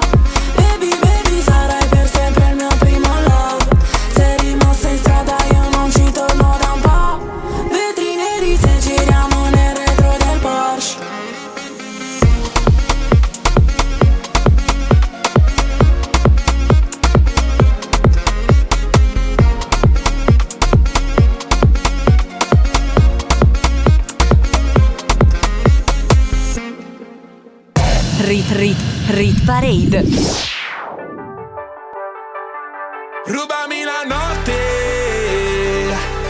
[SPEAKER 2] Rit Rit Parade.
[SPEAKER 11] Rubami la notte,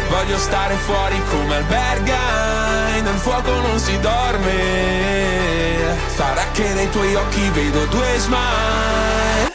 [SPEAKER 11] voglio stare fuori come albergai, nel fuoco non si dorme, sarà che nei tuoi occhi vedo due smile.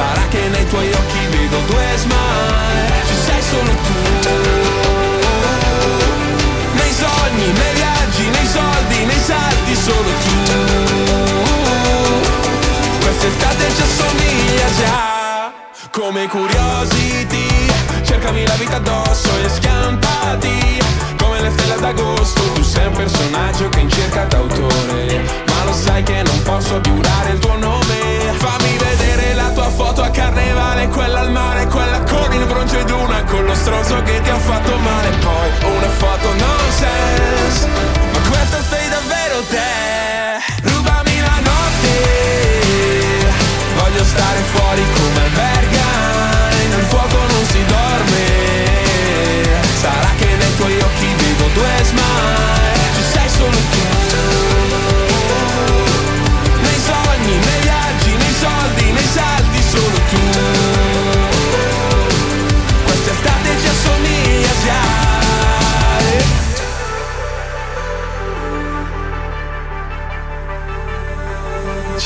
[SPEAKER 11] Sarà che nei tuoi occhi vedo due smile. Ci sei solo tu. Nei sogni, nei viaggi, nei soldi, nei salti Solo tu. Quest'estate ci assomiglia già. Come curiosity Cercami la vita addosso e schiantati Come le stelle d'agosto Tu sei un personaggio che in cerca d'autore. Ma lo sai che non posso giurare il tuo nome. Fammi vedere foto a carnevale Quella al mare, quella con il bronzo ed una Con lo stronzo che ti ha fatto male. Poi una foto nonsense Ma questa sei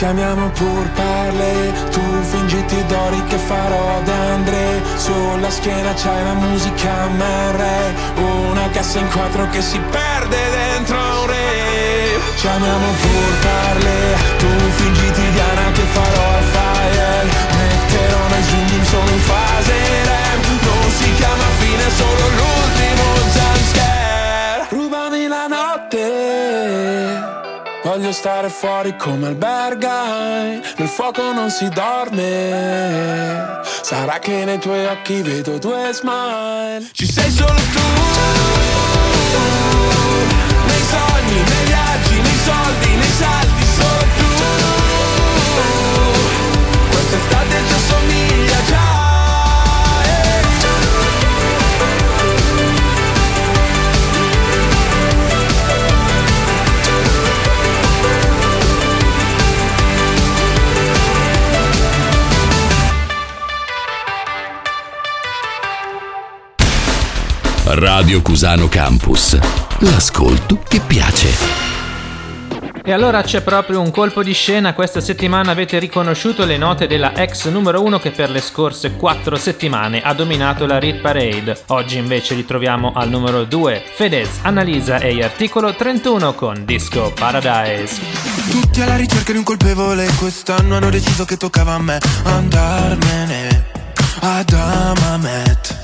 [SPEAKER 11] Ci amiamo pur parle, tu fingiti d'ori che farò d'Andre Sulla schiena c'hai la musica MR Una cassa in quattro che si perde dentro un re. Ci amiamo pur parle, tu fingiti Diana che farò al fire. Metterò nel zoom solo in fase REM Non si chiama fine, solo l'ultimo jumpscare Voglio stare fuori come albergai. Nel fuoco non si dorme. Sarà che nei tuoi occhi vedo due smile. Ci sei solo tu. Nei sogni, nei viaggi, nei soldi, nei salti
[SPEAKER 10] Radio Cusano Campus. L'ascolto che piace.
[SPEAKER 1] E allora c'è proprio un colpo di scena, questa settimana avete riconosciuto le note della ex numero 1 che per le scorse 4 settimane ha dominato la Rit Parade. Oggi invece ritroviamo al numero 2 Fedez, Annalisa e Articolo 31 con Disco Paradise.
[SPEAKER 7] Tutti alla ricerca di un colpevole Quest'anno hanno deciso che toccava a me Andarmene ad Amamet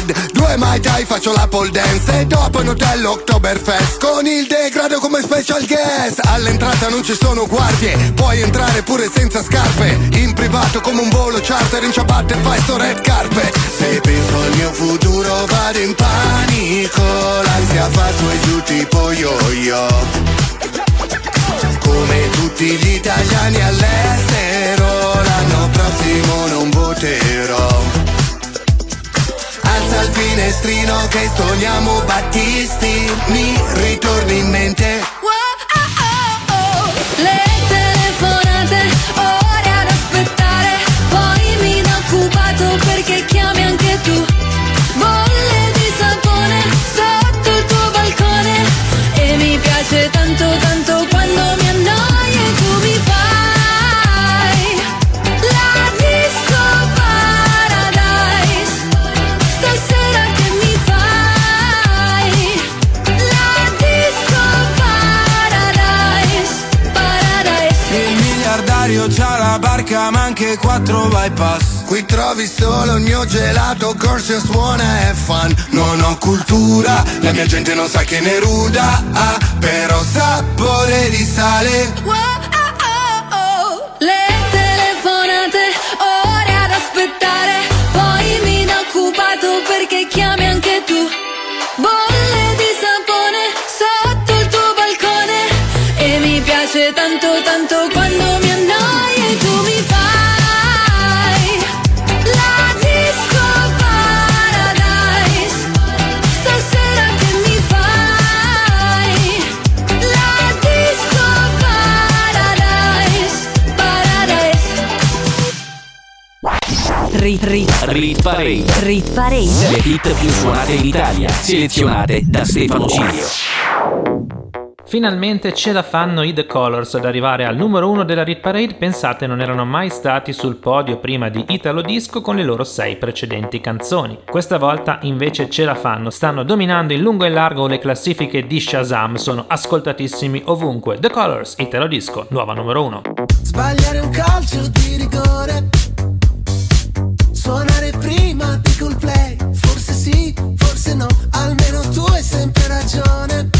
[SPEAKER 33] Bad Due Mai Tai faccio la pole dance. E dopo in hotel Oktoberfest Con il degrado come special guest. All'entrata non ci sono guardie Puoi entrare pure senza scarpe. In privato come un volo charter In ciabatte fai sto red carpet. Se penso al mio futuro vado in panico. L'ansia fa su e giù tipo yo-yo. Come tutti gli italiani all'estero L'anno prossimo non voterò Il finestrino che stoniamo Battisti. Mi ritorni in mente
[SPEAKER 30] anche
[SPEAKER 33] quattro bypass. Qui trovi solo il mio gelato, corso suona e fan. Non ho cultura, la mia gente non sa che ne ruda ah, Però sapore di sale.
[SPEAKER 30] Le telefonate, ore ad aspettare, poi mi da occupato perché chiami anche tu. Bolle di sapone sotto il tuo balcone. E mi piace tanto tanto quando mi
[SPEAKER 2] Rit, rit,
[SPEAKER 5] Rit Parade.
[SPEAKER 2] rit parade.
[SPEAKER 5] Le hit più suonate in Italia, selezionate da Stefano Cilio.
[SPEAKER 1] Finalmente ce la fanno i The Colors ad arrivare al numero uno della Rit Parade. Pensate, non erano mai stati sul podio prima di Italo Disco con le loro sei precedenti canzoni. Questa volta invece ce la fanno, stanno dominando in lungo e largo le classifiche di Shazam, sono ascoltatissimi ovunque. The Colors, Italo Disco, nuova numero uno.
[SPEAKER 8] Sbagliare un calcio di rigore Suonare prima di Coldplay. Forse sì, forse no Almeno tu hai sempre ragione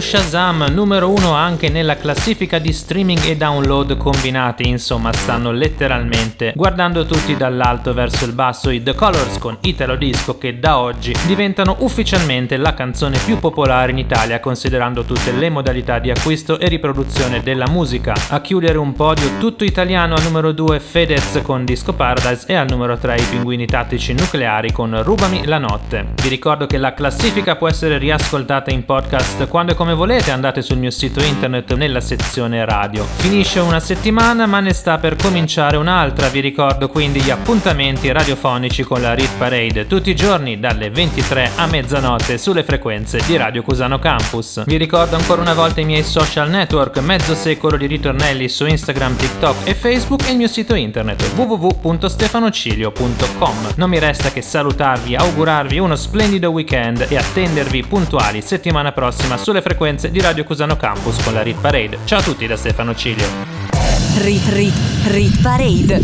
[SPEAKER 1] Shazam, numero 1 anche nella classifica di streaming e download combinati, insomma stanno letteralmente guardando tutti dall'alto verso il basso i The Colors con Italo Disco che da oggi diventano ufficialmente la canzone più popolare in Italia considerando tutte le modalità di acquisto e riproduzione della musica. A chiudere un podio tutto italiano al numero 2 Fedez con Disco Paradise e al numero 3 i Pinguini Tattici Nucleari con Rubami la notte. Vi ricordo che la classifica può essere riascoltata in podcast quando e come volete, andate sul mio sito internet nella sezione radio. Finisce una settimana ma ne sta per cominciare un'altra, vi ricordo quindi gli appuntamenti radiofonici con la Rit Parade tutti i giorni dalle 23 a mezzanotte sulle frequenze di Radio Cusano Campus. Vi ricordo ancora una volta i miei social network, mezzo secolo di ritornelli su Instagram, TikTok e Facebook e il mio sito internet www.stefanocilio.com. Non mi resta che salutarvi, augurarvi uno splendido weekend e attendervi puntuali settimana prossima sulle frequenze di Radio Cusano Campus con la Rit Parade. Ciao a tutti da Stefano Cilio.
[SPEAKER 2] Rit Rit Rit Parade.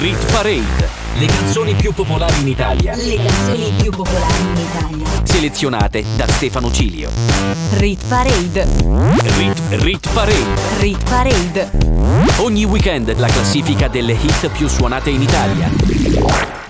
[SPEAKER 5] Rit Parade. Le canzoni più popolari in Italia.
[SPEAKER 2] Le canzoni più popolari in Italia.
[SPEAKER 5] Selezionate da Stefano Cilio.
[SPEAKER 2] Rit Parade.
[SPEAKER 5] Rit, Rit Parade.
[SPEAKER 2] Rit Parade.
[SPEAKER 5] Ogni weekend la classifica delle hit più suonate in Italia.